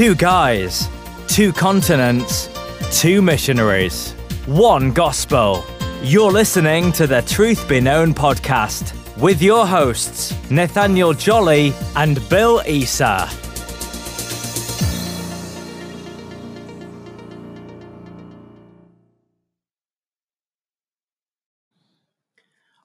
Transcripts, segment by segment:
Two guys, two continents, two missionaries, one gospel. You're listening to the Truth Be Known podcast with your hosts, Nathaniel Jolly and Bill Isa.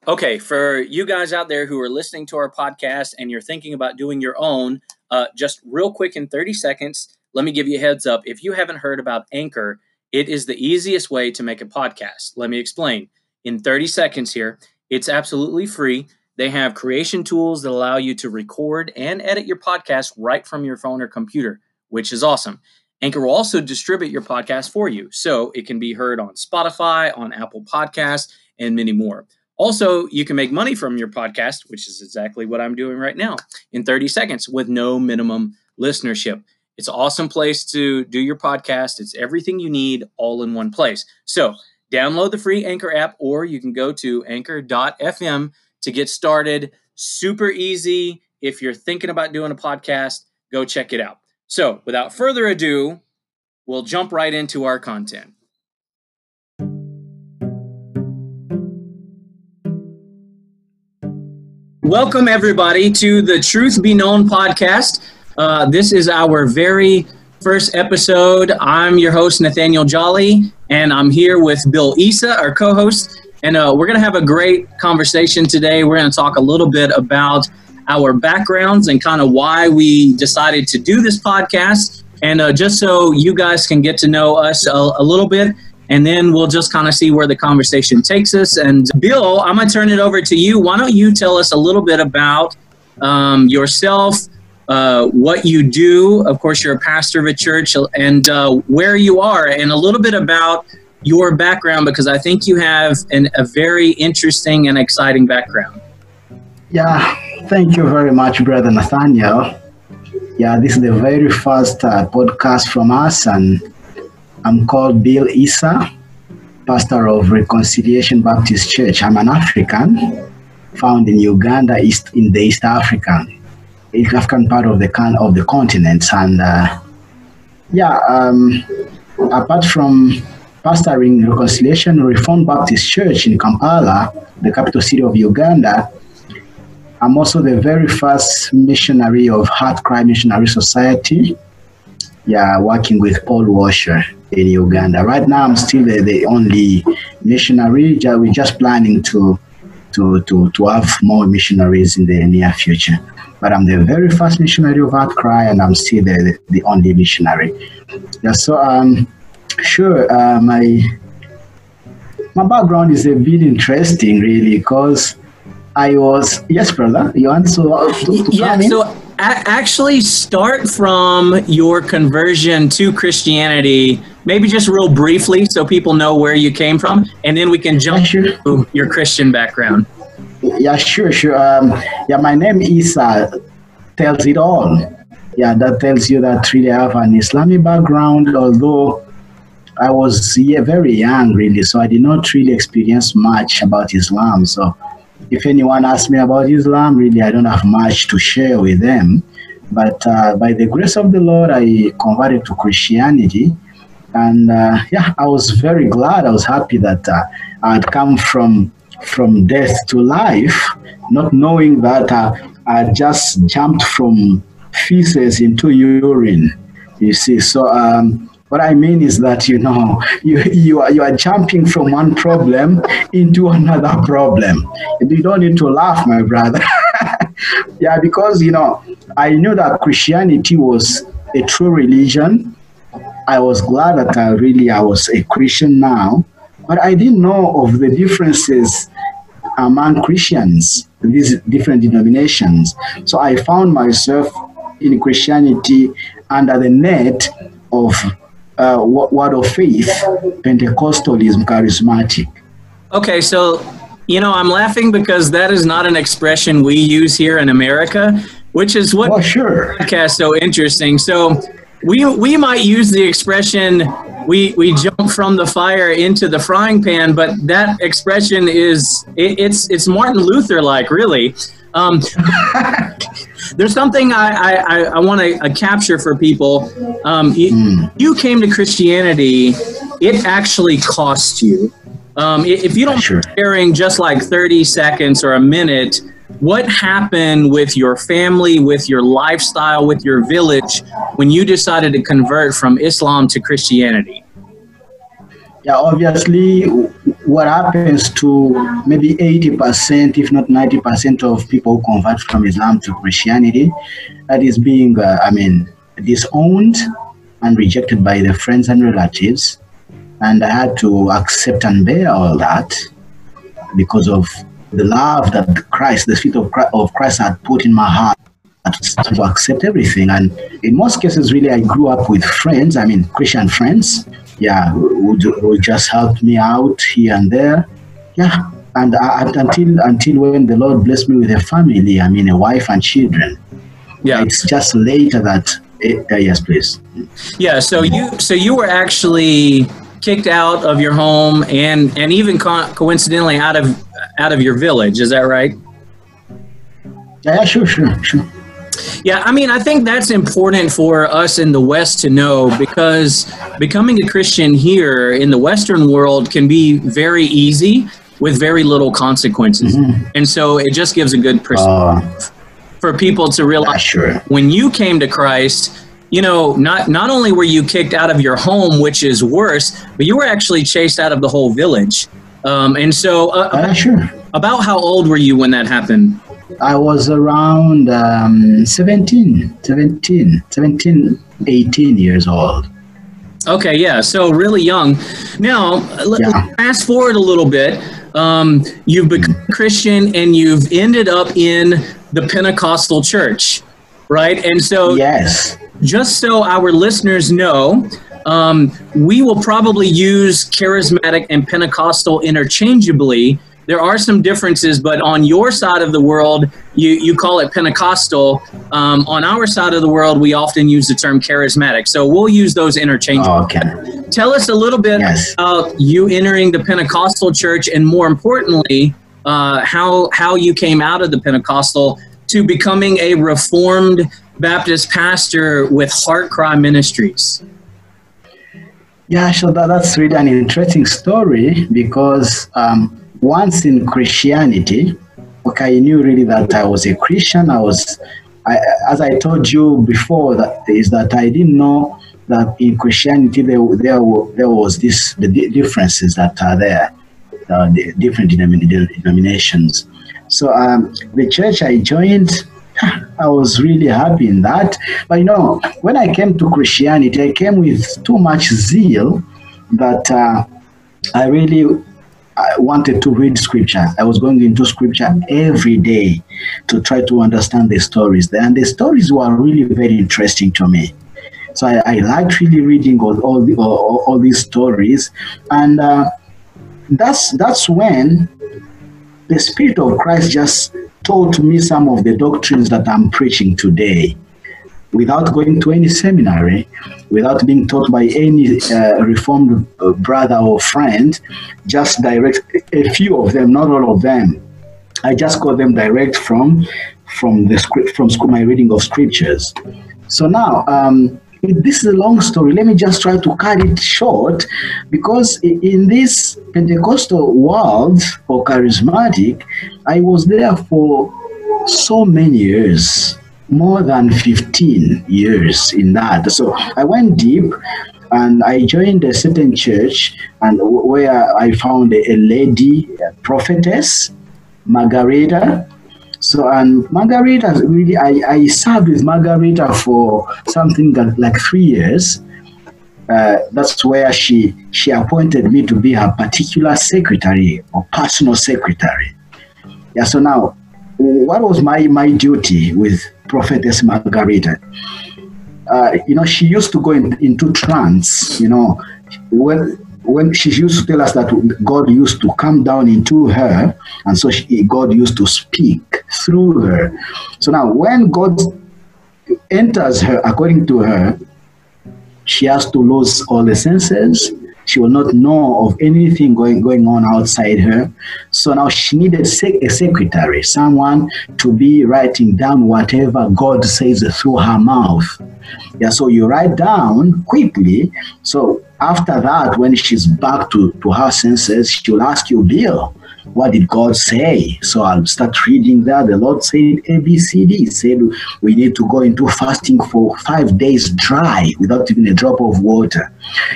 Okay, for you guys out there who are listening to our podcast and you're thinking about doing your own, uh, just real quick in 30 seconds, let me give you a heads up. If you haven't heard about Anchor, it is the easiest way to make a podcast. Let me explain. In 30 seconds here, it's absolutely free. They have creation tools that allow you to record and edit your podcast right from your phone or computer, which is awesome. Anchor will also distribute your podcast for you, so it can be heard on Spotify, on Apple Podcasts, and many more. Also, you can make money from your podcast, which is exactly what I'm doing right now, in 30 seconds with no minimum listenership. It's an awesome place to do your podcast. It's everything you need all in one place. So, download the free Anchor app, or you can go to anchor.fm to get started. Super easy. If you're thinking about doing a podcast, go check it out. So, without further ado, we'll jump right into our content. Welcome, everybody, to the Truth Be Known podcast. Uh, this is our very first episode. I'm your host, Nathaniel Jolly, and I'm here with Bill Isa, our co host. And uh, we're going to have a great conversation today. We're going to talk a little bit about our backgrounds and kind of why we decided to do this podcast. And uh, just so you guys can get to know us a, a little bit, and then we'll just kind of see where the conversation takes us. And Bill, I'm going to turn it over to you. Why don't you tell us a little bit about um, yourself, uh, what you do? Of course, you're a pastor of a church, and uh, where you are, and a little bit about your background because I think you have an, a very interesting and exciting background. Yeah, thank you very much, Brother Nathaniel. Yeah, this is the very first uh, podcast from us, and I'm called Bill Isa, pastor of Reconciliation Baptist Church. I'm an African found in Uganda, East in the East African, East African part of the con- of the continent. And uh, yeah, um, apart from pastoring Reconciliation Reformed Baptist Church in Kampala, the capital city of Uganda, I'm also the very first missionary of HeartCry Missionary Society. Yeah, working with Paul Washer in Uganda. Right now, I'm still the, the only missionary. We're just planning to, to, to, to have more missionaries in the near future. But I'm the very first missionary of HeartCry, and I'm still the, the, the only missionary. Yeah, so, um, sure, uh, my, my background is a bit interesting, really, because I was, yes, brother, you want to, to, to yeah, so a- actually start from your conversion to Christianity maybe just real briefly so people know where you came from, and then we can jump yeah, sure. to your Christian background. Yeah, sure, sure. Um, yeah, my name is uh, tells it all. Yeah, that tells you that really I have an Islamic background, although I was yeah, very young, really, so I did not really experience much about Islam. So if anyone asks me about Islam, really, I don't have much to share with them. But uh, by the grace of the Lord, I converted to Christianity and uh, yeah, I was very glad. I was happy that uh, I'd come from from death to life, not knowing that uh, I just jumped from feces into urine. You see, so um, what I mean is that you know you you are you are jumping from one problem into another problem. You don't need to laugh, my brother. yeah, because you know I knew that Christianity was a true religion I was glad that I really I was a Christian now, but I didn't know of the differences among Christians, these different denominations. So I found myself in Christianity under the net of uh, word of faith, Pentecostalism, charismatic. Okay, so you know I'm laughing because that is not an expression we use here in America, which is what oh, sure. podcast so interesting. So we we might use the expression we we jump from the fire into the frying pan, but that expression is it, it's it's Martin Luther like really. Um, there's something I, I, I want to uh, capture for people. Um, you, mm. you, came to Christianity, it actually cost you. Um, if you don't sure. sharing just like 30 seconds or a minute, what happened with your family, with your lifestyle, with your village when you decided to convert from Islam to Christianity? Yeah, obviously, what happens to maybe 80%, if not 90% of people who convert from Islam to Christianity, that is being, uh, I mean, disowned and rejected by their friends and relatives. And I had to accept and bear all that because of the love that Christ, the Spirit of Christ, of Christ had put in my heart to accept everything. And in most cases, really, I grew up with friends, I mean, Christian friends, yeah, who, who just helped me out here and there. Yeah, and uh, until until when the Lord blessed me with a family, I mean, a wife and children. Yeah, it's just later that. It, uh, yes, please. Yeah, so you so you were actually kicked out of your home and and even co- coincidentally out of out of your village. Is that right? Yeah, sure, sure, sure. Yeah, I mean, I think that's important for us in the West to know because becoming a Christian here in the Western world can be very easy with very little consequences. Mm-hmm. And so it just gives a good perspective uh, for people to realize sure. when you came to Christ, you know, not not only were you kicked out of your home, which is worse, but you were actually chased out of the whole village. Um, and so, uh, uh, sure. About how old were you when that happened? I was around um, 17, 17, 17, 18 years old. Okay, yeah, so really young. Now, yeah. fast forward a little bit. Um, you've become a Christian and you've ended up in the Pentecostal church, right? And so, yes. Just so our listeners know, um, we will probably use charismatic and Pentecostal interchangeably there are some differences, but on your side of the world, you, you call it Pentecostal. Um, on our side of the world, we often use the term charismatic. So we'll use those interchangeably. Oh, okay. Tell us a little bit yes. about you entering the Pentecostal church, and more importantly, uh, how how you came out of the Pentecostal to becoming a Reformed Baptist pastor with HeartCry Ministries. Yeah, so that, that's really an interesting story because. Um, once in Christianity, okay, I knew really that I was a Christian. I was, I, as I told you before, that is that I didn't know that in Christianity there there, there was this the differences that are there, uh, the different denominations. So um, the church I joined, I was really happy in that. But you know, when I came to Christianity, I came with too much zeal that uh, I really I wanted to read scripture. I was going into scripture every day to try to understand the stories. And the stories were really very interesting to me. So I, I liked really reading all, all, the, all, all these stories. And uh, that's, that's when the Spirit of Christ just taught me some of the doctrines that I'm preaching today without going to any seminary, without being taught by any uh, reformed uh, brother or friend, just direct a few of them, not all of them. I just got them direct from from the script from school, my reading of scriptures. So now, um, this is a long story. Let me just try to cut it short, because in this Pentecostal world or charismatic, I was there for so many years more than 15 years in that. So I went deep and I joined a certain church and where I found a, lady a prophetess, Margarita. So and Margarita really I, I served with Margarita for something that like three years. Uh, that's where she she appointed me to be her particular secretary or personal secretary. Yeah. So now, what was my my duty with prophetess Margarita. Uh, you know, she used to go in, into trance, you know, when when she used to tell us that God used to come down into her, and so she, God used to speak through her. So now, when God enters her, according to her, she has to lose all the senses. She will not know of anything going, going on outside her. So now she needed a secretary, someone to be writing down whatever God says through her mouth. Yeah, so you write down quickly. So after that, when she's back to, to her senses, she'll ask you, Bill, what did God say? So I'll start reading that. The Lord said A, B, C, D. He said we need to go into fasting for five days dry without even a drop of water.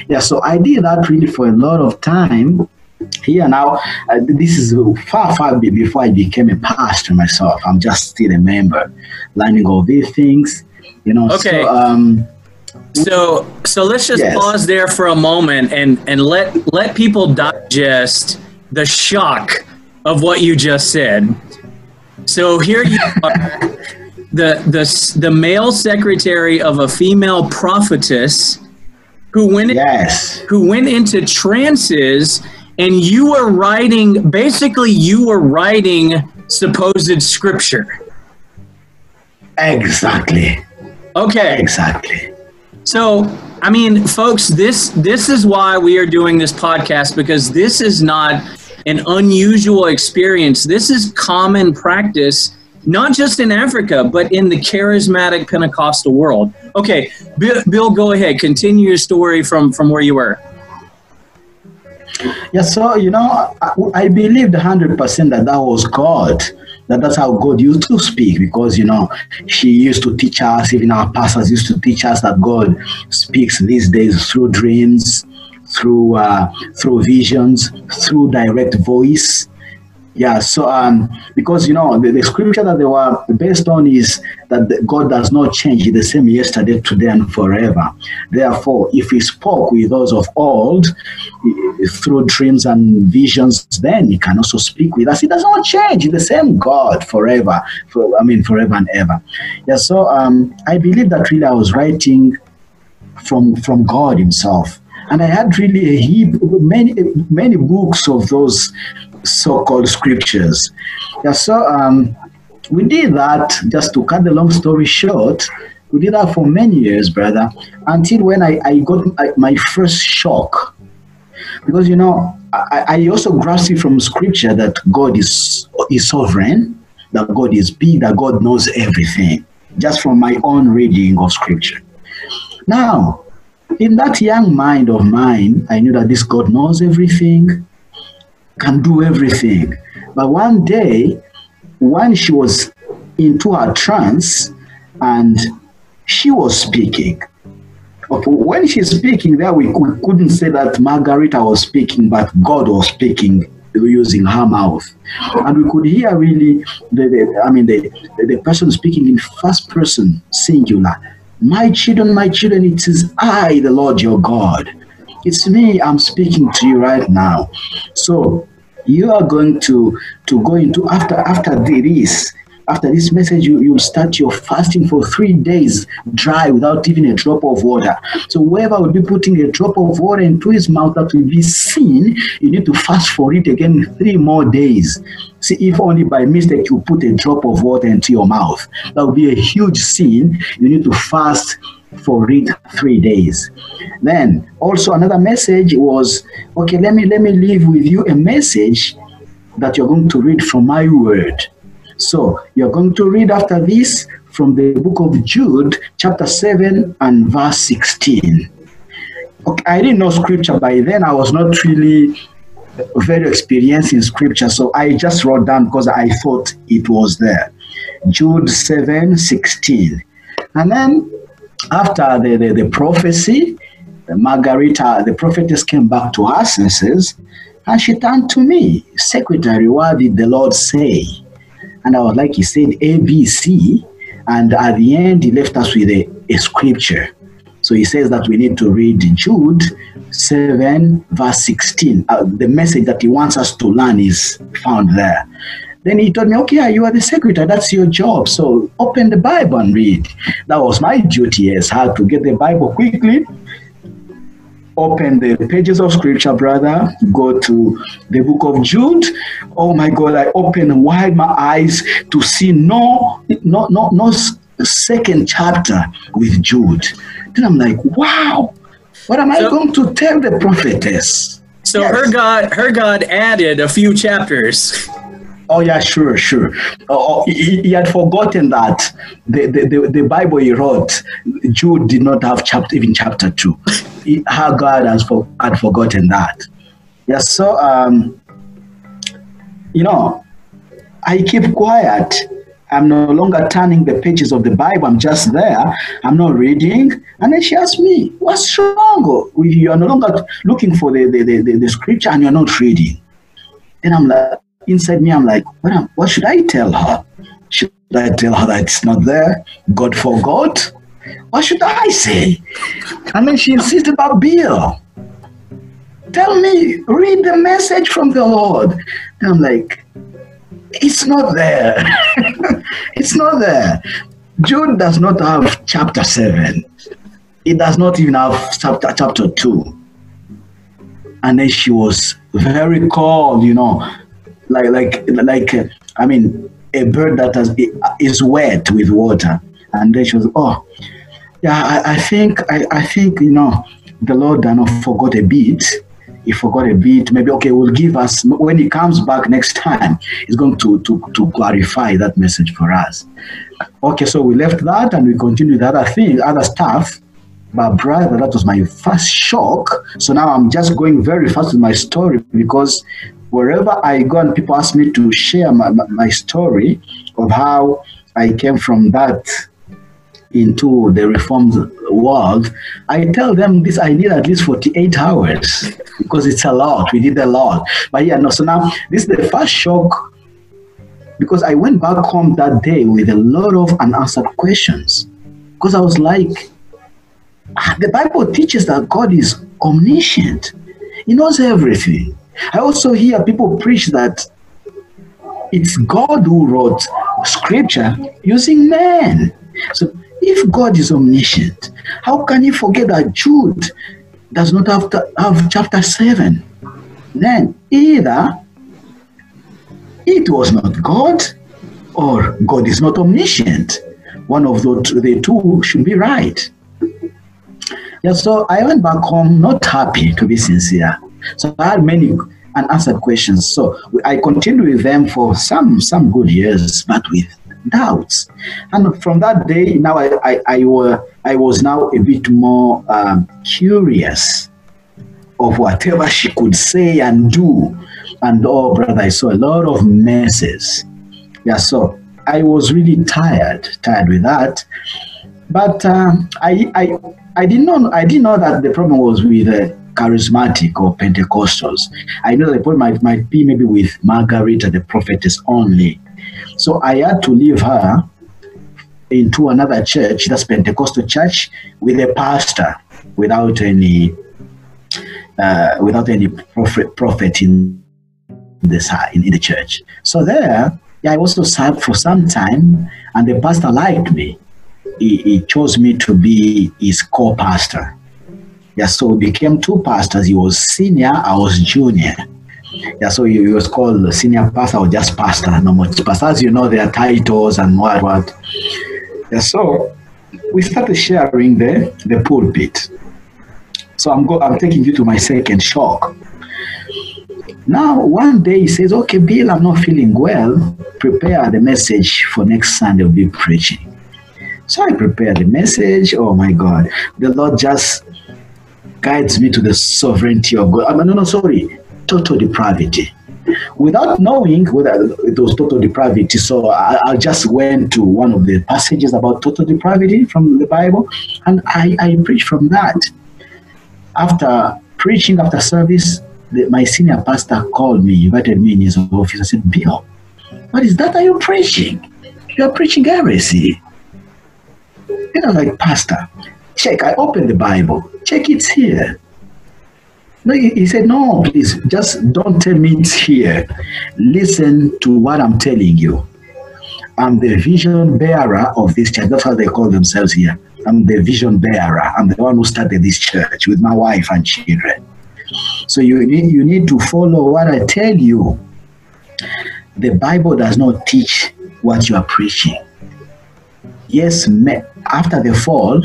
Yeah, so I did that really for a lot of time. Here now, uh, this is far, far before I became a pastor myself. I'm just still a member, learning all these things. You know, okay. So, um, so so let's just yes. pause there for a moment and and let let people digest the shock of what you just said. So here you are, the the the male secretary of a female prophetess who went yes. who went into trances and you were writing basically you were writing supposed scripture. Exactly. Okay. Exactly. So, I mean, folks, this this is why we are doing this podcast because this is not an unusual experience. This is common practice, not just in Africa, but in the charismatic Pentecostal world. Okay, Bill, Bill go ahead. Continue your story from, from where you were. Yeah, so, you know, I, I believed 100% that that was God that that's how God used to speak because you know she used to teach us, even our pastors used to teach us that God speaks these days through dreams, through uh, through visions, through direct voice. Yeah, so um, because you know the, the scripture that they were based on is that God does not change; the same yesterday, today, and forever. Therefore, if He spoke with those of old through dreams and visions, then He can also speak with us. He does not change; the same God forever. For, I mean, forever and ever. Yeah. So um, I believe that really I was writing from from God Himself and I had really a heap, many, many books of those so-called scriptures. Yeah, so um, we did that. Just to cut the long story short, we did that for many years, brother, until when I, I got my first shock. Because you know, I, I also grasped it from scripture that God is is sovereign, that God is big, that God knows everything. Just from my own reading of scripture. Now, in that young mind of mine, I knew that this God knows everything, can do everything. But one day, when she was into her trance and she was speaking, when she's speaking there, we couldn't say that Margarita was speaking, but God was speaking using her mouth. And we could hear really, the, the I mean, the, the person speaking in first person, singular my children, my children, it is I, the Lord your God. It's me, I'm speaking to you right now. So you are going to, to go into after after this, after this message, you, you'll start your fasting for three days dry without even a drop of water. So whoever will be putting a drop of water into his mouth that will be seen, you need to fast for it again three more days. See, if only by mistake you put a drop of water into your mouth, that would be a huge sin. You need to fast for it three days. Then also another message was, okay, let me let me leave with you a message that you're going to read from my word. So you're going to read after this from the book of Jude, chapter 7 and verse 16. Okay, I didn't know scripture by then. I was not really very experienced in scripture, so I just wrote down because I thought it was there. Jude 7 16. And then after the, the, the prophecy, Margarita, the prophetess, came back to us and says, and she turned to me, Secretary, what did the Lord say? And I was like, He said A, B, C. And at the end, He left us with a, a scripture. So He says that we need to read Jude 7, verse 16. Uh, the message that he wants us to learn is found there. Then he told me, okay, you are the secretary, that's your job. So open the Bible and read. That was my duty as how to get the Bible quickly, open the pages of scripture, brother, go to the book of Jude. Oh my God, I open wide my eyes to see no, no, no, no second chapter with Jude. Then I'm like, wow, What am I going to tell the prophetess? So Yes. her God, her God added a few chapters. Oh yeah, sure, sure. Oh, oh, he, he had forgotten that the, the, the, Bible he wrote, Jude did not have chapter even chapter two. He, her God has for, had forgotten that. Yeah, so um, you know, I keep quiet. I'm no longer turning the pages of the Bible. I'm just there. I'm not reading. And then she asked me, "What's wrong? You are no longer looking for the, the, the, the, the scripture and you're not reading." Then I'm like, inside me, I'm like, what, what should I tell her? Should I tell her that it's not there? God forgot? What should I say? And then she insisted about Bill. Tell me, read the message from the Lord. And I'm like, it's not there. it's not there. Jude does not have chapter 7. It does not even have chapter, chapter 2 and then she was very cold, you know, like like like uh, I mean a bird that has is wet with water, and then she was oh yeah I, I think I, I think you know the Lord done not forgot a bit. He forgot a bit. Maybe okay, will give us when he comes back next time. He's going to to to clarify that message for us. Okay, so we left that and we continued the other thing, other stuff. But brother, that was my first shock. So now I'm just going very fast with my story because wherever I go and people ask me to share my, my, story of how I came from that into the reformed world, I tell them this I need at least 48 hours because it's a lot. We did a lot. But yeah, no, so now this is the first shock because I went back home that day with a lot of unanswered questions. Because I was like, ah, the Bible teaches that God is omniscient, He knows everything. I also hear people preach that it's God who wrote scripture using man. So if God is omniscient, how can He forget that Jude does not have, to have chapter 7? Then either it was not God or God is not omniscient. One of the, the two should be right. Yeah, so I went back home not happy, to be sincere. So I had many unanswered questions. So I continued with them for some some good years, but with doubts. And from that day, now I I, I, were, I was now a bit more um, curious of whatever she could say and do. And oh, brother, I saw a lot of messes. Yeah, so I was really tired, tired with that. But um, I, I, I didn't know. I didn't know that the problem was with uh, charismatic or Pentecostals. I know the point might, might be maybe with Margaret, the prophetess only. So I had to leave her into another church, that's Pentecostal church, with a pastor, without any, uh, without any prophet, prophet in the in, in the church. So there, yeah, I also served for some time, and the pastor liked me. He, he chose me to be his co-pastor. Yeah, so we became two pastors. He was senior, I was junior. Yeah, so he, was called senior pastor or just pastor, no much pastors, you know, their titles and what what. Yeah, so we started sharing the the pulpit. So I'm go, I'm taking you to my second shock. Now, one day he says, Okay, Bill, I'm not feeling well. Prepare the message for next Sunday, we'll be preaching. So I prepared the message. Oh my God. The Lord just guides me to the sovereignty of God. I mean, no, no, sorry, total depravity. Without knowing whether it was total depravity, so I, I just went to one of the passages about total depravity from the Bible, and I, I preached from that. After preaching after service, the, my senior pastor called me, invited me in his office. I said, Bill, what is that are you preaching? You're preaching heresy. And I was like, Pastor, check. I opened the Bible. Check it's here. No, he, said, No, please, just don't tell me it's here. Listen to what I'm telling you. I'm the vision bearer of this church. That's how they call themselves here. I'm the vision bearer. I'm the one who started this church with my wife and children. So you need you need to follow what I tell you. The Bible does not teach what you are preaching. Yes, after the fall,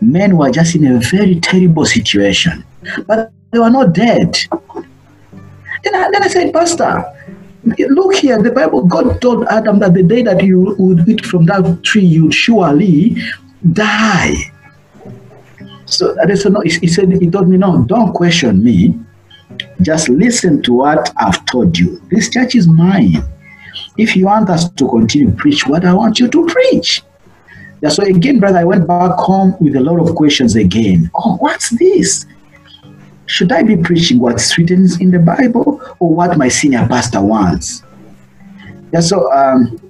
men were just in a very terrible situation, but they were not dead. Then I, then I said, Pastor, look here, the Bible, God told Adam that the day that you would eat from that tree, you'd surely die. So I said, no, he said, he told me, no, don't question me. Just listen to what I've told you. This church is mine. If you want us to continue preach what I want you to preach. Yeah, so again, brother, I went back home with a lot of questions again. Oh, what's this? Should I be preaching what's written in the Bible or what my senior pastor wants? Yeah, so um,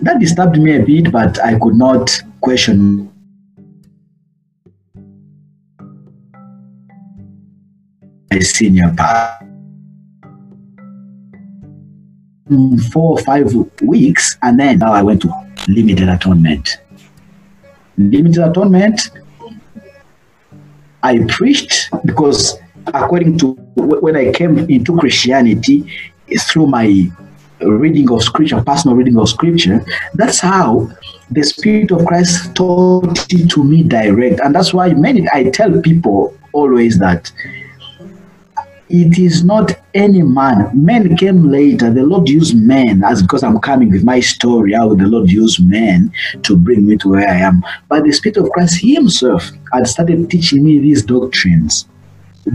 that disturbed me a bit, but I could not question my senior pastor. Four or five weeks, and then now I went to limited atonement. Limited atonement, I preached because according to when I came into Christianity through my reading of scripture, personal reading of scripture, that's how the Spirit of Christ taught it to me direct. And that's why many I tell people always that it is not any man. Men came later. The Lord used men as because I'm coming with my story, how the Lord used men to bring me to where I am. But the Spirit of Christ Himself had started teaching me these doctrines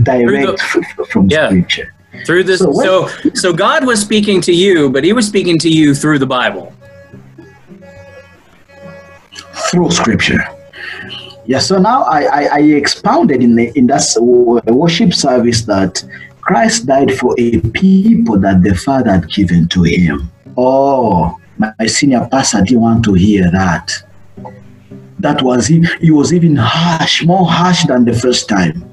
direct the, from yeah. scripture. Through this so, so so God was speaking to you, but he was speaking to you through the Bible. Through scripture. Yeah, so now I, I, I expounded in the in that worship service that Christ died for a people that the Father had given to him. Oh, my senior pastor didn't want to hear that. That was he, he was even harsh, more harsh than the first time.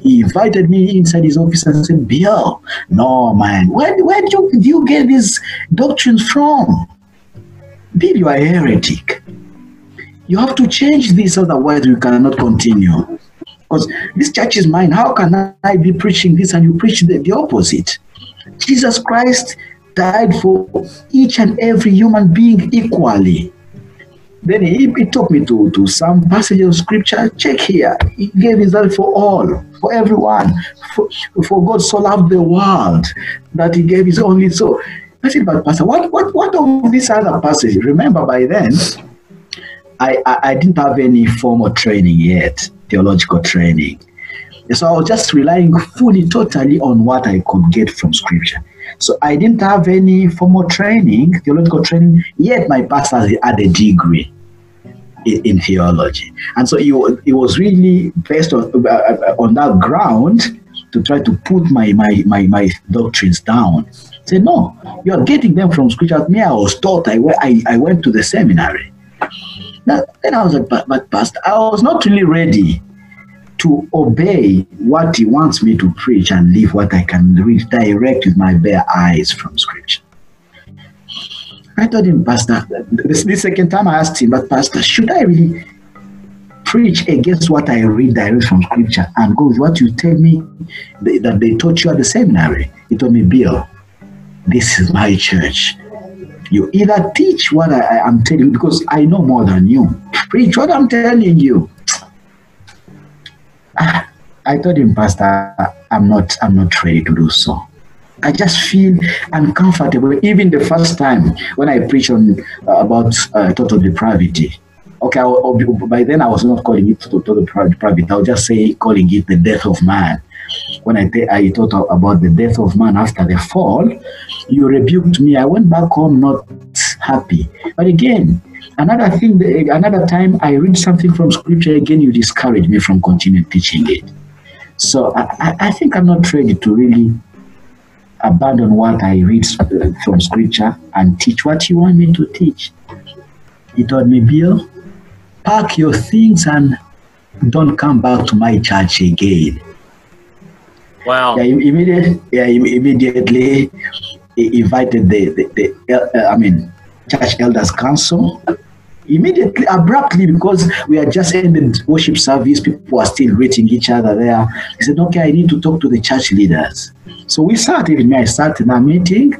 He invited me inside his office and said, Bill, no, man, where, where did you, you get these doctrines from? Bill, you are a heretic. You have to change this, otherwise, we cannot continue. Because this church is mine. How can I be preaching this and you preach the, the opposite? Jesus Christ died for each and every human being equally. Then he, he took me to, to some passage of scripture. Check here. He gave his life for all, for everyone. For, for God so loved the world that he gave his only soul. I said, but Pastor, what, what, what of this other passage? Remember, by then, I, I, I didn't have any formal training yet, theological training. So I was just relying fully, totally on what I could get from scripture. So I didn't have any formal training, theological training, yet my pastor had a degree in, in theology. And so it, it was really based on, uh, on that ground to try to put my, my, my, my doctrines down. Say, no, you're getting them from scripture. Me, I was taught, I, I, I went to the seminary. Then I was like, but, but Pastor, I was not really ready to obey what he wants me to preach and leave what I can read direct with my bare eyes from scripture. I told him, Pastor, this the second time I asked him, but Pastor, should I really preach against what I read direct from scripture and go with what you tell me that they taught you at the seminary? He told me, Bill, this is my church. You either teach what I, am telling you because I know more than you. Preach what I'm telling you. I told him, Pastor, I'm not, I'm not ready to do so. I just feel uncomfortable. Even the first time when I preach on uh, about uh, total depravity. Okay, I, by then I was not calling it total total depravity. I was just say calling it the death of man. When I, I thought about the death of man after the fall, you rebuked me. I went back home not happy. But again, another thing, another time I read something from scripture, again you discourage me from continuing teaching it. So I, I think I'm not ready to really abandon what I read from scripture and teach what you want me to teach. He told me, Bill, pack your things and don't come back to my church again. Wow. Yeah, immediately, yeah, immediately he invited the, the, the uh, I mean, church elders council immediately abruptly because we had just ended worship service people are still greeting each other there he said okay i need to talk to the church leaders so we sat, even I sat in a meeting,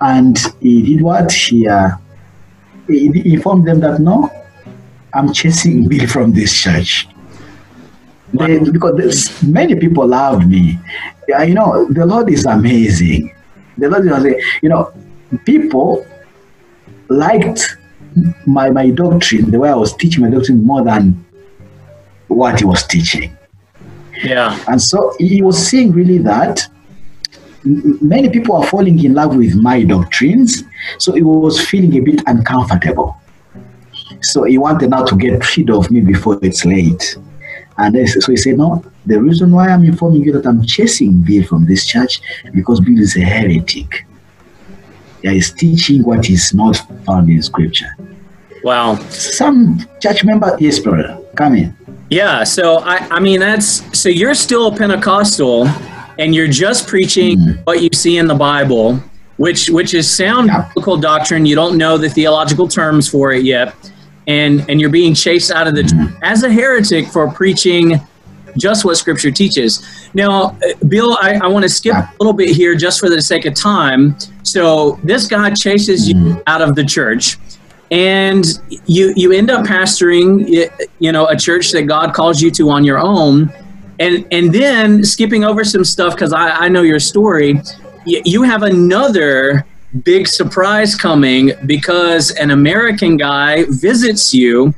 and he did what? He, uh, he informed them that no, I'm chasing Bill from this church. They, because many people loved me. Yeah, you know, the Lord is amazing. Is, you know, people liked my, my doctrine, the way I was teaching my doctrine more than what he was teaching. Yeah. And so he was seeing really that many people are falling in love with my doctrines. So he was feeling a bit uncomfortable. So he wanted now to get rid of me before it's late. And then, so he said, No, the reason why I'm informing you that I'm chasing Bill from this church because Bill is a heretic. He is teaching what is not found in scripture. Wow. Some church member, yes, brother, come in. Yeah, so I, I mean that's so you're still a Pentecostal and you're just preaching mm. what you see in the Bible, which which is sound yeah. biblical doctrine. You don't know the theological terms for it yet and and you're being chased out of the as a heretic for preaching just what scripture teaches. Now bill i, I want to skip a little bit here just for the sake of time. So this guy chases you mm-hmm. out of the church and you you end up pastoring you know a church that god calls you to on your own. And and then skipping over some stuff because I, I know your story you have another big surprise coming because an American guy visits you.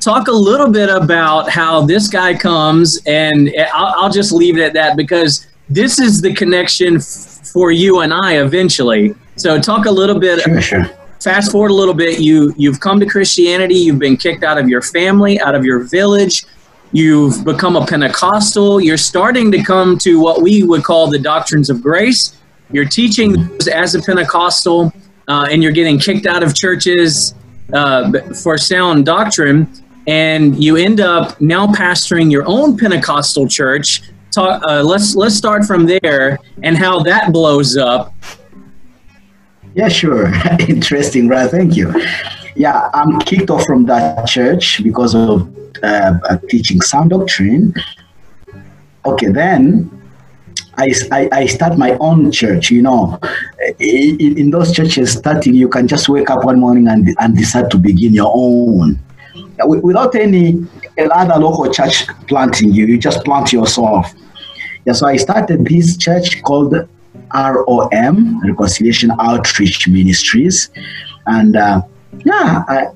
Talk a little bit about how this guy comes, and I'll, I'll just leave it at that because this is the connection f- for you and I eventually. So, talk a little bit. Sure, sure. Fast forward a little bit. You you've come to Christianity. You've been kicked out of your family, out of your village. You've become a Pentecostal. You're starting to come to what we would call the doctrines of grace you're teaching as a Pentecostal, uh, and you're getting kicked out of churches uh, for sound doctrine, and you end up now pastoring your own Pentecostal church. Talk, uh, let's let's start from there and how that blows up. Yeah, sure. Interesting, right? Thank you. Yeah, I'm kicked off from that church because of uh, teaching sound doctrine. Okay, then I, I, start my own church, you know. In, in, those churches, starting, you can just wake up one morning and, and decide to begin your own. Without any other local church planting you, you just plant yourself. Yeah, so I started this church called ROM, Reconciliation Outreach Ministries. And uh, yeah, I,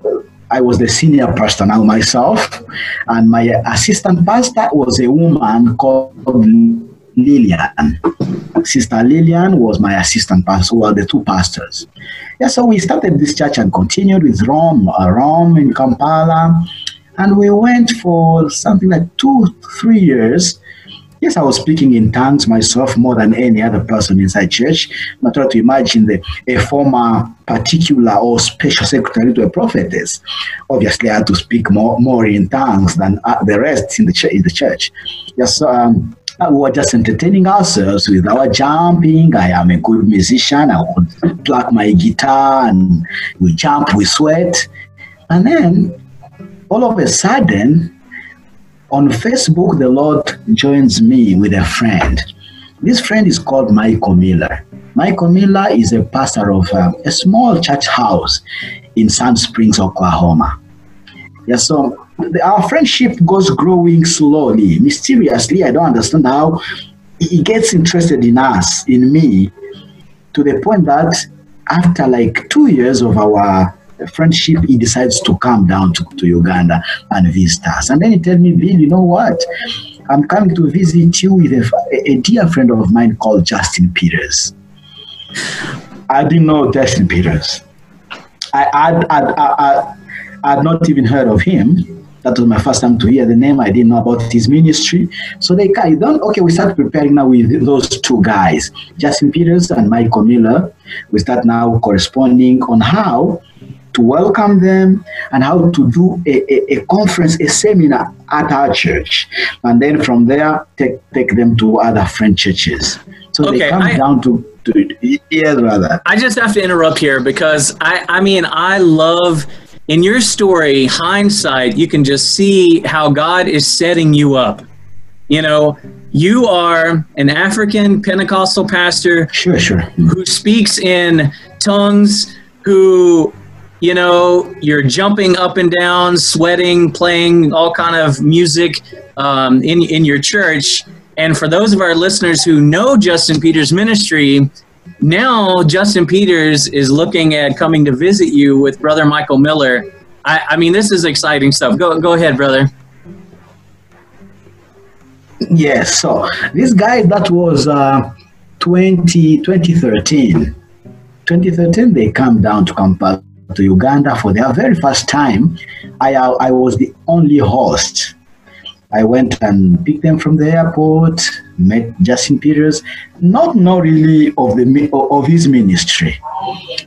I was the senior pastor now myself. And my assistant pastor was a woman called Lillian. Sister Lillian was my assistant pastor, well, the two pastors. Yeah, so we started this church and continued with Rome, uh, Rome in Kampala. And we went for something like two, three years. Yes, I was speaking in tongues myself more than any other person inside church. Not try to imagine the, a former particular or special secretary to a prophetess. Obviously, I had to speak more, more in tongues than uh, the rest in the, ch- in the church. Yes, um, we were just entertaining ourselves with our jumping. I am a good musician. I would pluck my guitar and we jump, we sweat. And then all of a sudden, on Facebook, the Lord joins me with a friend. This friend is called Michael Miller. Michael Miller is a pastor of um, a small church house in Sand Springs, Oklahoma. Yeah, so our friendship goes growing slowly, mysteriously. I don't understand how he gets interested in us, in me, to the point that after like two years of our friendship, he decides to come down to, to Uganda and visit us. And then he tells me, Bill, you know what? I'm coming to visit you with a, a dear friend of mine called Justin Peters. I didn't know Justin Peters. I, I, I, I, I had not even heard of him that was my first time to hear the name. I didn't know about his ministry. So they carried on. Okay, we start preparing now with those two guys, Justin Peters and Michael Miller. We start now corresponding on how to welcome them and how to do a, a, a, conference, a seminar at our church. And then from there, take, take them to other friend churches. So okay, they come I, down to, to, yes, rather. I just have to interrupt here because I, I mean, I love – in your story, hindsight, you can just see how God is setting you up. You know, you are an African Pentecostal pastor sure, sure. who speaks in tongues, who you know, you're jumping up and down, sweating, playing all kind of music um, in in your church. And for those of our listeners who know Justin Peters' ministry, now Justin Peters is looking at coming to visit you with Brother Michael Miller. I, I mean, this is exciting stuff. Go go ahead, brother. Yes. So this guy that was uh, 20, 2013. 2013, they come down to Kampala to Uganda for their very first time. I, I was the only host I went and picked them from the airport, met Justin Peters, not know really of the of his ministry.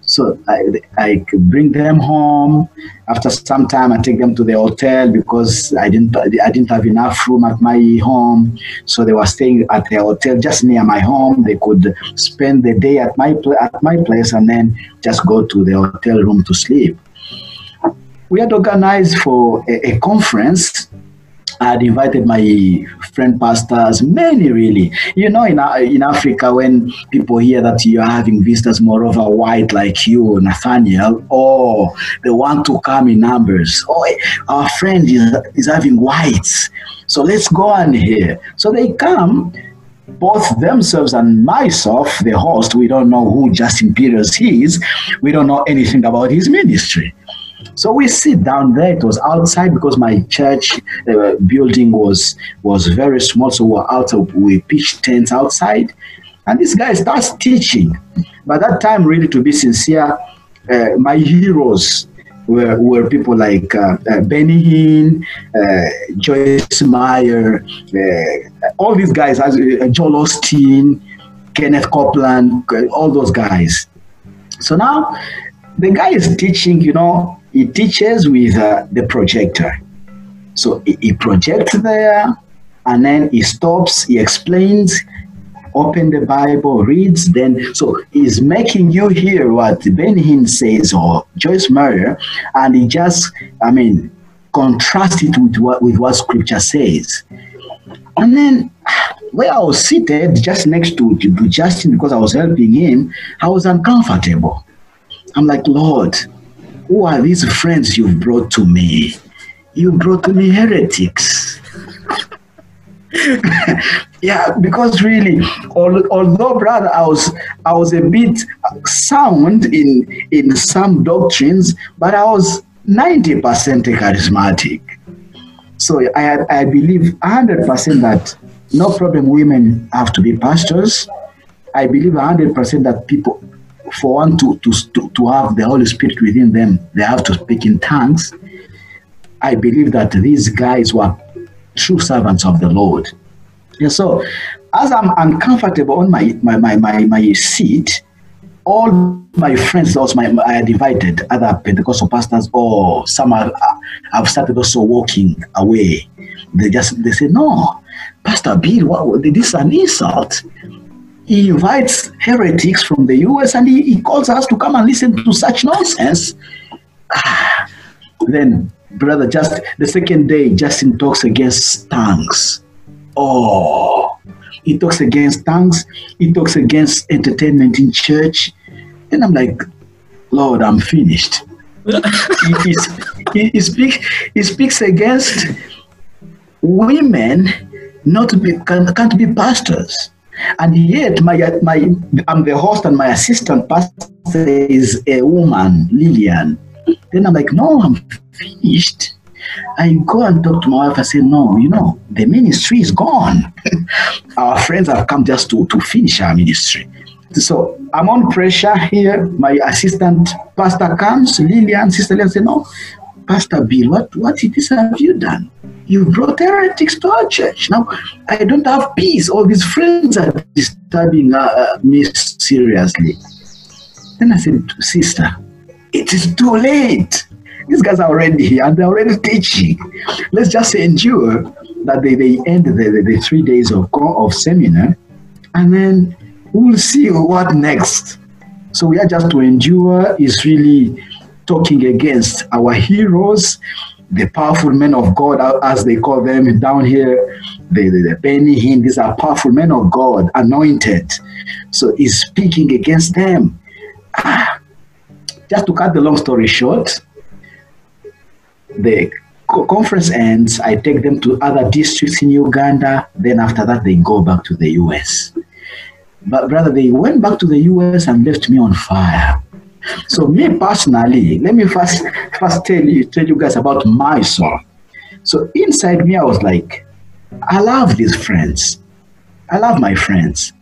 So I, I bring them home. After some time, I take them to the hotel because I didn't I didn't have enough room at my home. So they were staying at the hotel just near my home. They could spend the day at my at my place and then just go to the hotel room to sleep. We had organized for a, a conference I had invited my friend pastors, many really. You know, in, in Africa, when people hear that you're having visitors moreover white like you, Nathaniel, oh, they want to come in numbers. Oh, our friend is, is having whites. So let's go on here. So they come, both themselves and myself, the host, we don't know who Justin Peters is. We don't know anything about his ministry. So we sit down there. It was outside because my church uh, building was was very small. So we're out. of We pitched tents outside, and this guy starts teaching. By that time, really, to be sincere, uh, my heroes were, were people like uh, uh, Benny Hinn, uh, Joyce Meyer, uh, all these guys, as uh, Joel Osteen, Kenneth Copeland, all those guys. So now the guy is teaching, you know, he teaches with uh, the projector. So he, he projects there and then he stops, he explains, open the Bible, reads, then so he's making you hear what Ben Hinn says or Joyce Meyer, and he just, I mean, contrast it with what with what scripture says. And then where I was seated just next to, to Justin because I was helping him, I was uncomfortable. I'm like, Lord, who are these friends you've brought to me? You brought to me heretics. yeah, because really, although brother, I was I was a bit sound in in some doctrines, but I was ninety percent charismatic. So I I believe hundred percent that no problem. Women have to be pastors. I believe hundred percent that people for one to, to, to have the Holy Spirit within them, they have to speak in tongues. I believe that these guys were true servants of the Lord. And so, as I'm uncomfortable on my, my, my, my, my seat, all my friends, also my, I had invited other Pentecostal pastors, or some are, have started also walking away. They just they say, no, Pastor Bill, what, this is an insult he invites heretics from the US and he, he calls us to come and listen to such nonsense. Ah, then, brother, just the second day, Justin talks against tongues. Oh, he talks against tongues, he talks against entertainment in church. And I'm like, Lord, I'm finished. he, he, he, speaks, he speaks against women not be, can, can't be pastors. And yet, my, my, I'm the host and my assistant pastor is a woman, Lillian. Then I'm like, no, I'm finished. I go and talk to my wife. I say, no, you know, the ministry is gone. our friends have come just to, to finish our ministry. So I'm on pressure here. My assistant pastor comes, Lillian, Sister Lillian, say, no, Pastor Bill, what, what it is have you done? You brought heretics to our church. Now, I don't have peace. All these friends are disturbing uh, uh, me seriously. Then I said, Sister, it is too late. These guys are already here and they're already teaching. Let's just endure that they, they end the, the, the three days of, of seminar and then we'll see what next. So we are just to endure is really talking against our heroes, the powerful men of God, as they call them down here, the, the, the Benny Hinn, these are powerful men of God, anointed. So he's speaking against them. Ah, just to cut the long story short, the conference ends, I take them to other districts in Uganda. Then after that, they go back to the US. But brother, they went back to the US and left me on fire. So me personally, let me first first tell you tell you guys about myself. So inside me, I was like, I love these friends. I love my friends.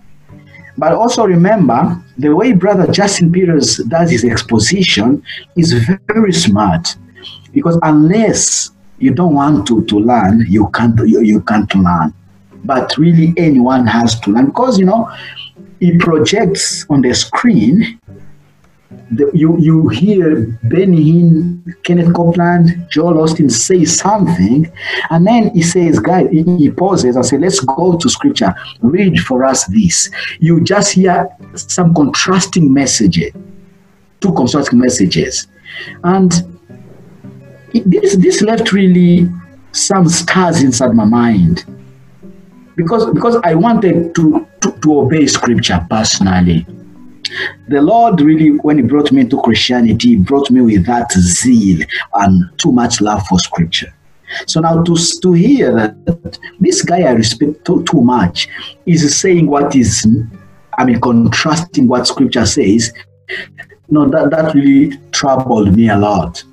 But also remember, the way Brother Justin Peters does his exposition is very smart. Because unless you don't want to, to learn, you can't you, you can't learn. But really anyone has to learn. Because you know, he projects on the screen the, you you hear Benny Hinn, Kenneth Copeland, Joel Osteen say something, and then he says, "Guys," he, he pauses and says, "Let's go to Scripture. Read for us this." You just hear some contrasting messages, two contrasting messages, and it, this this left really some stars inside my mind because because I wanted to to, to obey Scripture personally the Lord really, when He brought me into Christianity, He brought me with that zeal and too much love for Scripture. So now to, to hear that this guy I respect too, too much is saying what is, I mean, contrasting what Scripture says, no, that, that really troubled me a lot.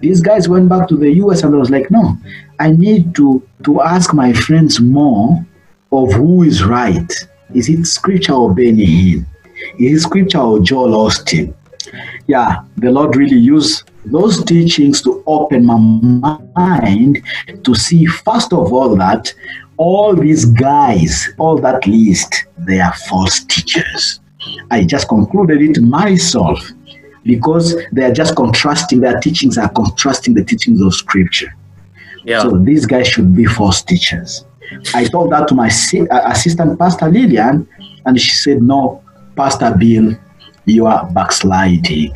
These guys went back to the US and I was like, no, I need to, to ask my friends more of who is right. Is it Scripture or Benny Hinn? Is scripture or Joel Osteen. Yeah, the Lord really used those teachings to open my mind to see, first of all, that all these guys, all that list, they are false teachers. I just concluded it myself because they are just contrasting, their teachings are contrasting the teachings of Scripture. Yeah. So these guys should be false teachers. I told that to my uh, assistant pastor Lillian, and she said, No, Pastor Bill, you are backsliding.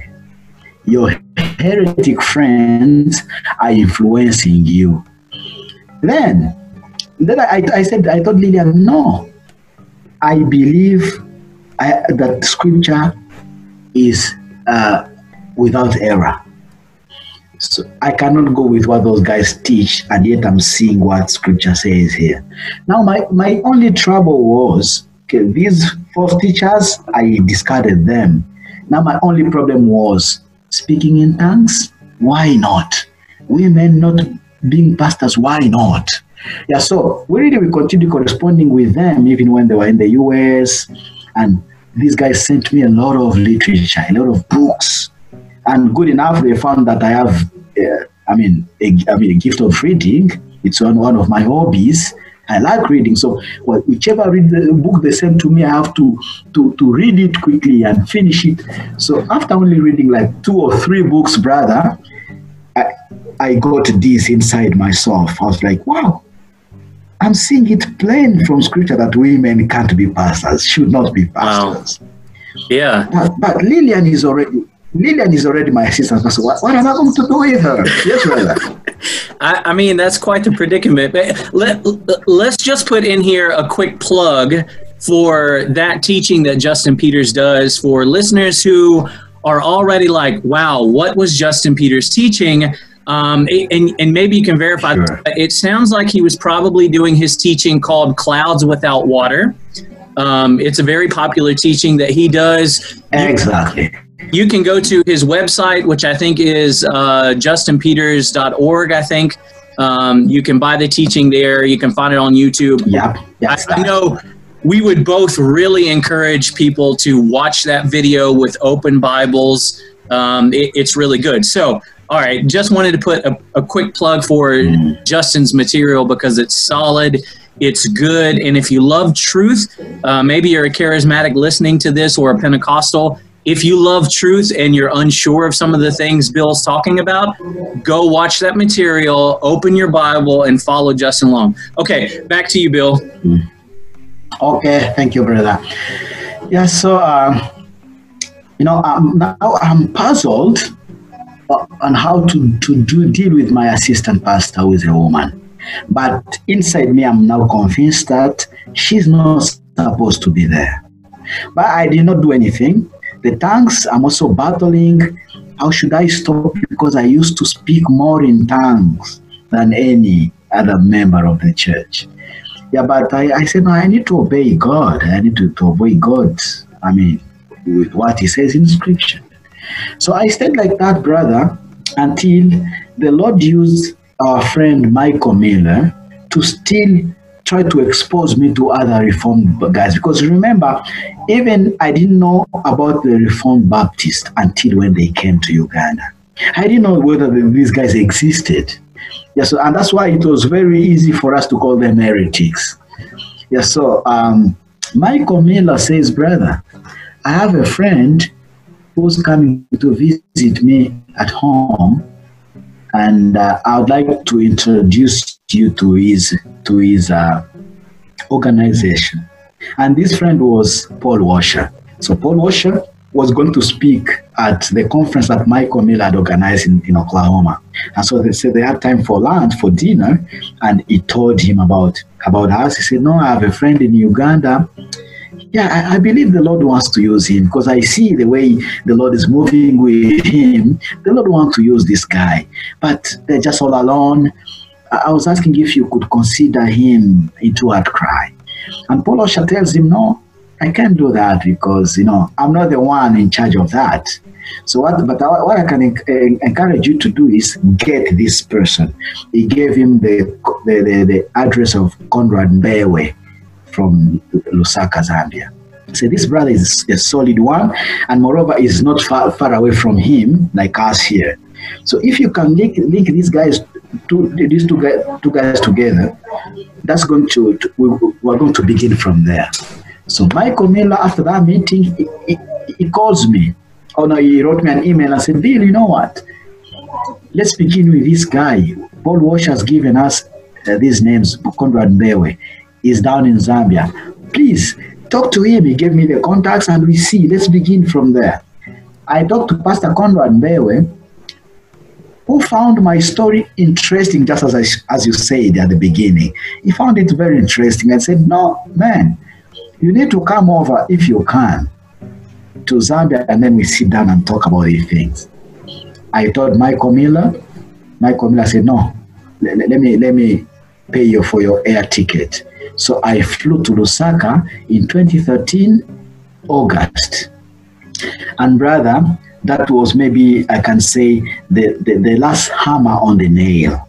Your heretic friends are influencing you. Then, then I, I said, I told Lillian, no, I believe I, that scripture is uh, without error. So I cannot go with what those guys teach, and yet I'm seeing what scripture says here. Now, my, my only trouble was okay, these false teachers, I discarded them. Now my only problem was speaking in tongues. Why not? Women not being pastors. Why not? Yeah, so we really we continue corresponding with them even when they were in the US. And these guys sent me a lot of literature, a lot of books. And good enough, they found that I have, uh, I mean, a, I mean, a gift of reading. It's one, one of my hobbies. I like reading. So well, whichever read the book they send to me, I have to, to, to read it quickly and finish it. So after only reading like two or three books, brother, I, I got this inside myself. I was like, wow, I'm seeing it plain from scripture that women can't be pastors, should not be pastors. Wow. Yeah. But, but Lillian is already Lillian is already my assistant. So what, what am I going to do with her? Yes, brother. I, I, mean, that's quite the predicament. But let, let's just put in here a quick plug for that teaching that Justin Peters does for listeners who are already like, wow, what was Justin Peters teaching? Um, and, and maybe you can verify. Sure. It sounds like he was probably doing his teaching called Clouds Without Water. Um, it's a very popular teaching that he does. Exactly. You can go to his website, which I think is uh, justinpeters.org, I think. Um, you can buy the teaching there. You can find it on YouTube. Yep. Yes, I, I know we would both really encourage people to watch that video with open Bibles. Um, it, it's really good. So, all right, just wanted to put a, a quick plug for mm. Justin's material because it's solid, it's good, and if you love truth, uh, maybe you're a charismatic listening to this or a Pentecostal, if you love truth and you're unsure of some of the things Bill's talking about, go watch that material, open your Bible, and follow Justin Long. Okay, back to you, Bill. Okay, thank you, brother. Yeah, so, um, you know, um, now I'm puzzled uh, on how to, to do deal with my assistant pastor who is a woman. But inside me, I'm now convinced that she's not supposed to be there. But I did not do anything the tongues, I'm also battling. how should I stop? Because I used to speak more in tongues than any other member of the church. Yeah, but I, I said, no, I need to obey God. I need to, to obey God. I mean, with what He says in Scripture. So I stayed like that, brother, until the Lord used our friend Michael Miller to still try to expose me to other Reformed guys. Because remember, even I didn't know about the Reformed Baptist until when they came to Uganda. I didn't know whether these guys existed. Yeah, so, and that's why it was very easy for us to call them heretics. Yeah, so um, Michael Miller says, brother, I have a friend who's coming to visit me at home, and uh, I would like to introduce you to his to his uh, organization. And this friend was Paul Washer. So Paul Washer was going to speak at the conference that Michael Miller had organized in, in Oklahoma. And so they said they had time for lunch, for dinner, and he told him about, about us. He said, No, I have a friend in Uganda. Yeah, I, I believe the Lord wants to use him because I see the way the Lord is moving with him. The Lord wants to use this guy. But they're just all alone. I was asking if you could consider him into HeartCry. And Paul Washer tells him, No, I can't do that because you know I'm not the one in charge of that. So what? But what I can encourage you to do is get this person. He gave him the the, the, the address of Conrad Mbewe from Lusaka, Zambia. So this brother is a solid one, and moreover is not far, far away from him like us here. So if you can link, link these guys, to, these two guys, two guys together, that's going to, to we, we're going to begin from there. So Michael Miller, after that meeting, he, he, he calls me. Oh no, he wrote me an email and said, Bill, you know what? Let's begin with this guy. Paul Washer has given us uh, these names. Conrad Mbewe is down in Zambia. Please talk to him. He gave me the contacts and we see. Let's begin from there. I talked to Pastor Conrad Mbewe, who found my story interesting, just as, I, as you said at the beginning. He found it very interesting and said, No, man, you need to come over if you can to Zambia and then we sit down and talk about these things. I told Michael Miller, Michael Miller said, no, let, let, me, let me pay you for your air ticket. So I flew to Lusaka in 2013, August. And brother, that was maybe, I can say, the, the, the last hammer on the nail.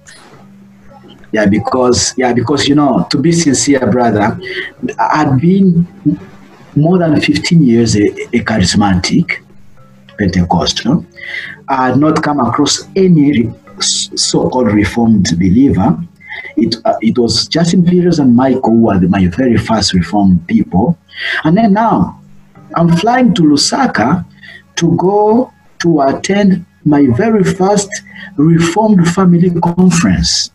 Yeah because yeah because you know to be sincere brother i'd been more than 15 years a, a charismatic pentecostal i had not come across any so-called reformed believer. It, uh, it was Justin Peters and Michael who were the, my very first reformed people. And then now I'm flying to Lusaka to go to attend my very first reformed family conference.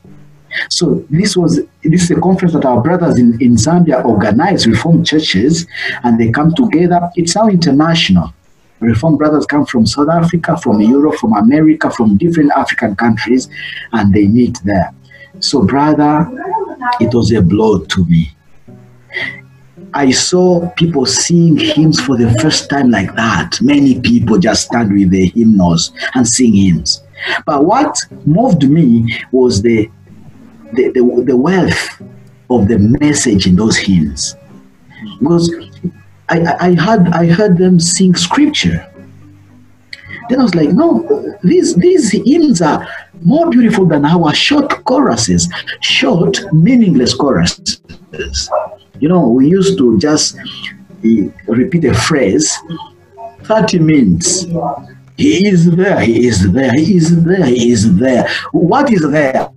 So this was this is a conference that our brothers in, in Zambia organize Reformed churches and they come together. It's now international. Reformed brothers come from South Africa, from Europe, from America, from different African countries, and they meet there. So, brother, it was a blow to me. I saw people sing hymns for the first time like that. Many people just stand with the hymnals and sing hymns. But what moved me was the the, the, the wealth of the message in those hymns. Because I, I had I heard them sing scripture. Then I was like, no, these these hymns are more beautiful than our short choruses, short, meaningless choruses. You know, we used to just uh, repeat a phrase 30 minutes. He is there, he is there, he is there, he is there. What is there?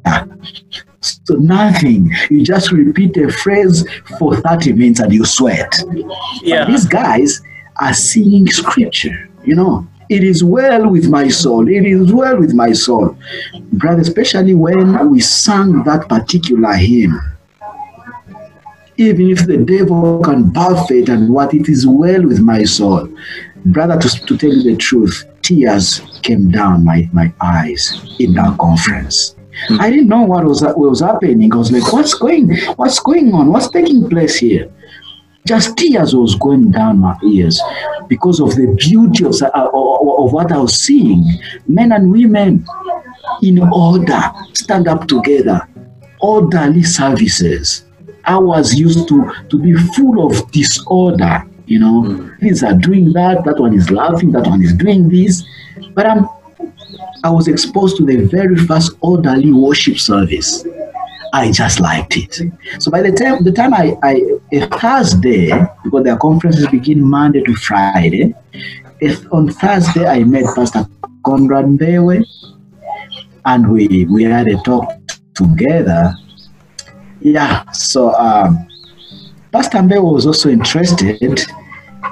So nothing. You just repeat a phrase for 30 minutes and you sweat. Yeah. But these guys are singing scripture, you know. It is well with my soul. It is well with my soul. Brother, especially when we sang that particular hymn. Even if the devil can buffet and what it is well with my soul. Brother, to, to tell you the truth, tears came down my, my eyes in that conference. I didn't know what was what was happening. I was like, what's going what's going on? What's taking place here? just tears was going down my ears because of the beauty of, uh, of what I was seeing. Men and women in order, stand up together, orderly services. I was used to, to be full of disorder. You know, mm. these are doing that, that one is laughing, that one is doing this. But I'm, I was exposed to the very first orderly worship service. I just liked it. So by the time the time I, I a Thursday, because their conferences begin Monday to Friday, if on Thursday I met Pastor Conrad Mbewe and we we had a talk together. Yeah, so um, Pastor Mbewe was also interested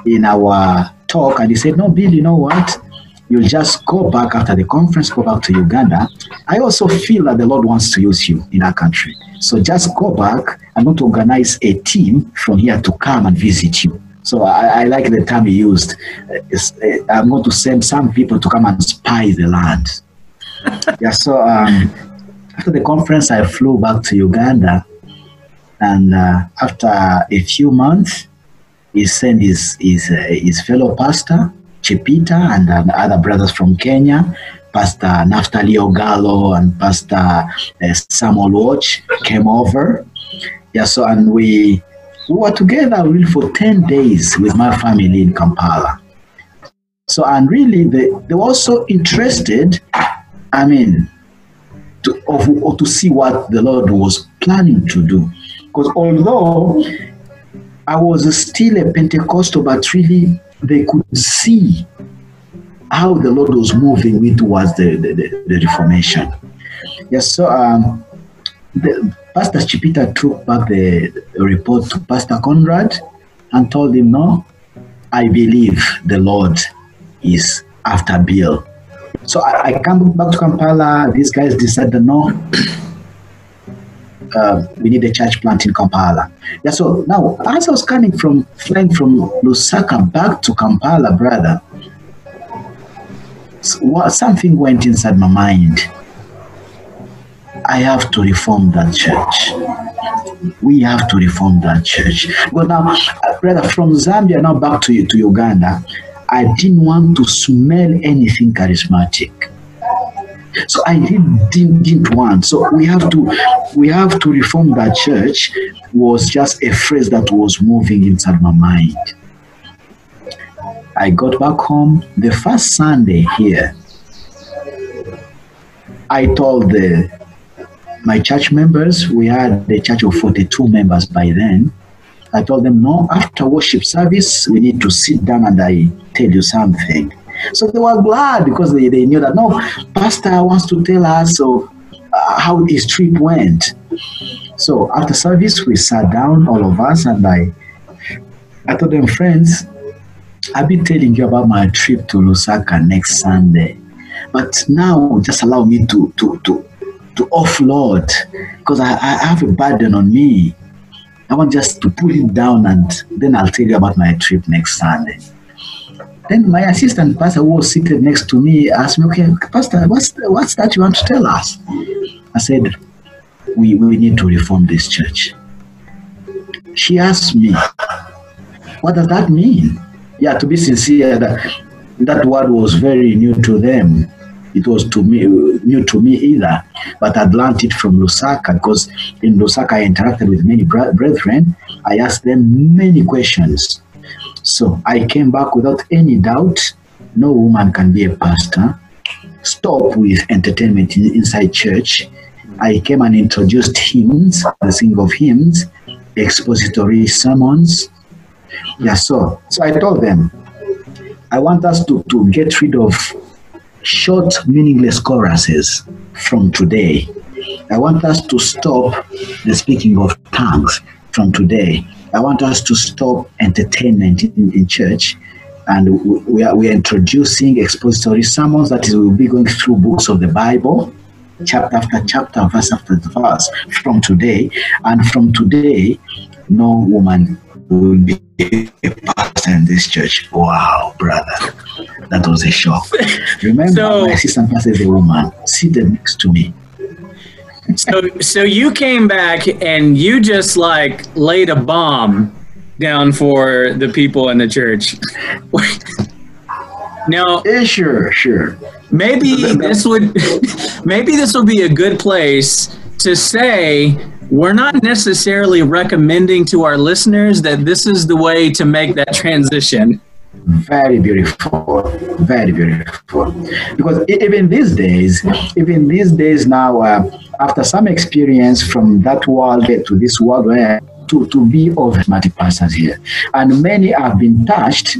in our talk and he said, No, Bill, you know what? You'll just go back after the conference, go back to Uganda. I also feel that the Lord wants to use you in our country. So just go back. I'm going to organize a team from here to come and visit you. So I, I like the term he used. Uh, I'm going to send some people to come and spy the land. yeah, so um, after the conference, I flew back to Uganda. And uh, after a few months, he sent his, his, uh, his fellow pastor Chipita and, and other brothers from Kenya. Pastor Naftali Ogalo and Pastor uh, Samuel Watch came over. Yeah, so and we we were together really for 10 days with my family in Kampala. So, and really, they, they were also interested, I mean, to, of, to see what the Lord was planning to do. Because although I was still a Pentecostal, but really they could see how the Lord was moving me towards the, the, the, the Reformation. Yes, so um, the, Pastor Chipita took back the, report to Pastor Conrad and told him, No, I believe the Lord is after Bill. So I, I come back to Kampala. These guys decided, No, uh, we need a church plant in Kampala. Yeah, so now as I was coming from flying from Lusaka back to Kampala, brother, something went inside my mind. I have to reform that church. We have to reform that church. But now, brother, from Zambia now back to to Uganda, I didn't want to smell anything charismatic. So I didn't, didn't, want. So we have to we have to reform that church was just a phrase that was moving inside my mind. I got back home the first Sunday here. I told the my church members, we had the church of 42 members by then. I told them, no, after worship service, we need to sit down and I tell you something. So they were glad because they, they knew that, no, Pastor wants to tell us so, uh, how his trip went. So after service, we sat down, all of us, and I, I told them, friends, I've been telling you about my trip to Lusaka next Sunday. But now just allow me to to to to offload because I, I have a burden on me. I want just to pull it down and then I'll tell you about my trip next Sunday. Then my assistant pastor who was seated next to me asked me, okay, Pastor, what's, what's that you want to tell us? I said, we, we need to reform this church. She asked me, what does that mean? Yeah, to be sincere, that, that word was very new to them. It was to me new to me either, but I'd learned it from Lusaka because in Lusaka I interacted with many brethren. I asked them many questions so I came back without any doubt. No woman can be a pastor. Stop with entertainment inside church. I came and introduced hymns, the singing of hymns, expository sermons. Yeah, so so I told them, I want us to, to get rid of short, meaningless choruses from today. I want us to stop the speaking of tongues from today. I want us to stop entertainment in, in church and we are, we are introducing expository sermons that is we'll be going through books of the bible chapter after chapter verse after verse from today. And from today no woman will be a pastor in this church. Wow brother. That was a shock. Remember so, my sister pastor is a woman. Seated next to me so so you came back and you just like laid a bomb down for the people in the church. now, Yeah, sure, sure. maybe this would maybe this will be a good place to say we're not necessarily recommending to our listeners that this is the way to make that transition. Very beautiful, very beautiful. Because even these days, even these days now, uh, after some experience from that world to this world, where to, to be of multi-pastors here, and many have been touched.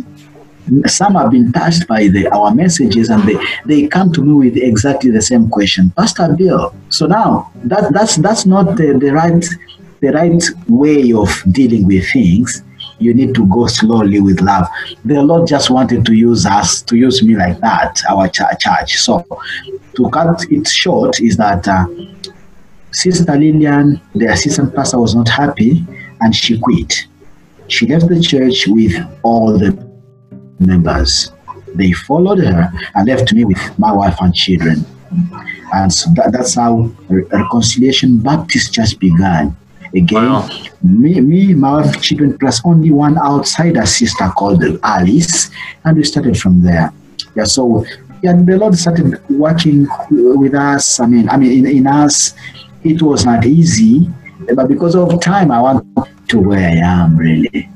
Some have been touched by the, our messages, and they, they come to me with exactly the same question, Pastor Bill. So now that that's that's not the, the right the right way of dealing with things you need to go slowly with love. The Lord just wanted to use us, to use me like that, our ch- church. So, to cut it short, is that uh, Sister Lillian, the assistant pastor, was not happy and she quit. She left the church with all the members. They followed her and left me with my wife and children. And so that, that's how Reconciliation Baptist Church began. Again, Wow. me, me, my wife, children, plus only one outsider sister called Alice, and we started from there. Yeah, so yeah, the Lord started working with us. I mean, I mean, in, in us, it was not easy, but because of time, I want to where I am really.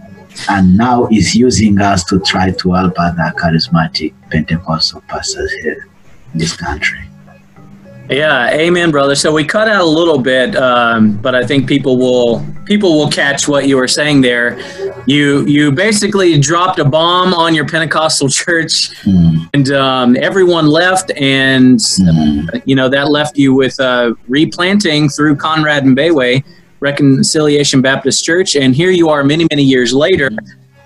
And now is using us to try to help other charismatic Pentecostal pastors here in this country. Yeah, amen, brother. So we cut out a little bit, um, but I think people will people will catch what you were saying there. You you basically dropped a bomb on your Pentecostal church, Mm, and um, everyone left, and mm, you know that left you with uh, replanting through Conrad Mbewe Reconciliation Baptist Church, and here you are many many years later,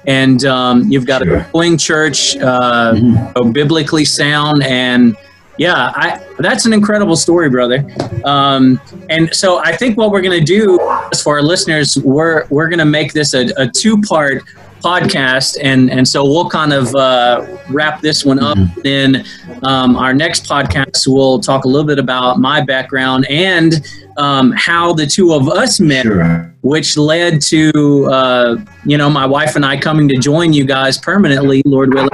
and um, you've got Sure. a growing church, uh, mhm. so biblically sound and yeah I, that's an incredible story brother. Um, and so i think what we're going to do is for our listeners we're we're going to make this a, a two part podcast and and so we'll kind of uh, wrap this one up. Then um, our next podcast we'll talk a little bit about my background and um, how the two of us met Sure. which led to uh, you know my wife and I coming to join you guys permanently, Lord willing,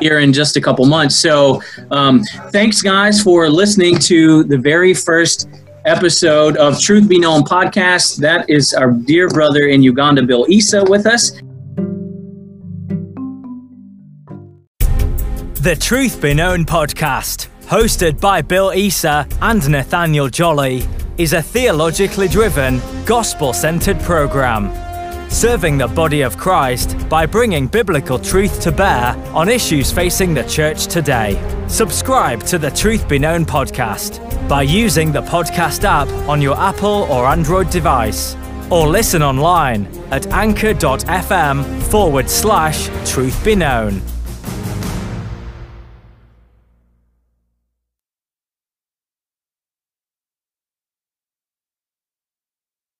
here in just a couple months. So um, thanks, guys, for listening to the very first episode of Truth Be Known podcast. That is our dear brother in Uganda, Bill Issa, with us. The Truth Be Known podcast, hosted by Bill Issa and Nathaniel Jolly, is a theologically driven, gospel centered program. Serving the body of Christ by bringing biblical truth to bear on issues facing the church today. Subscribe to the Truth Be Known podcast by using the podcast app on your Apple or Android device, or listen online at anchor.fm forward slash truth be known.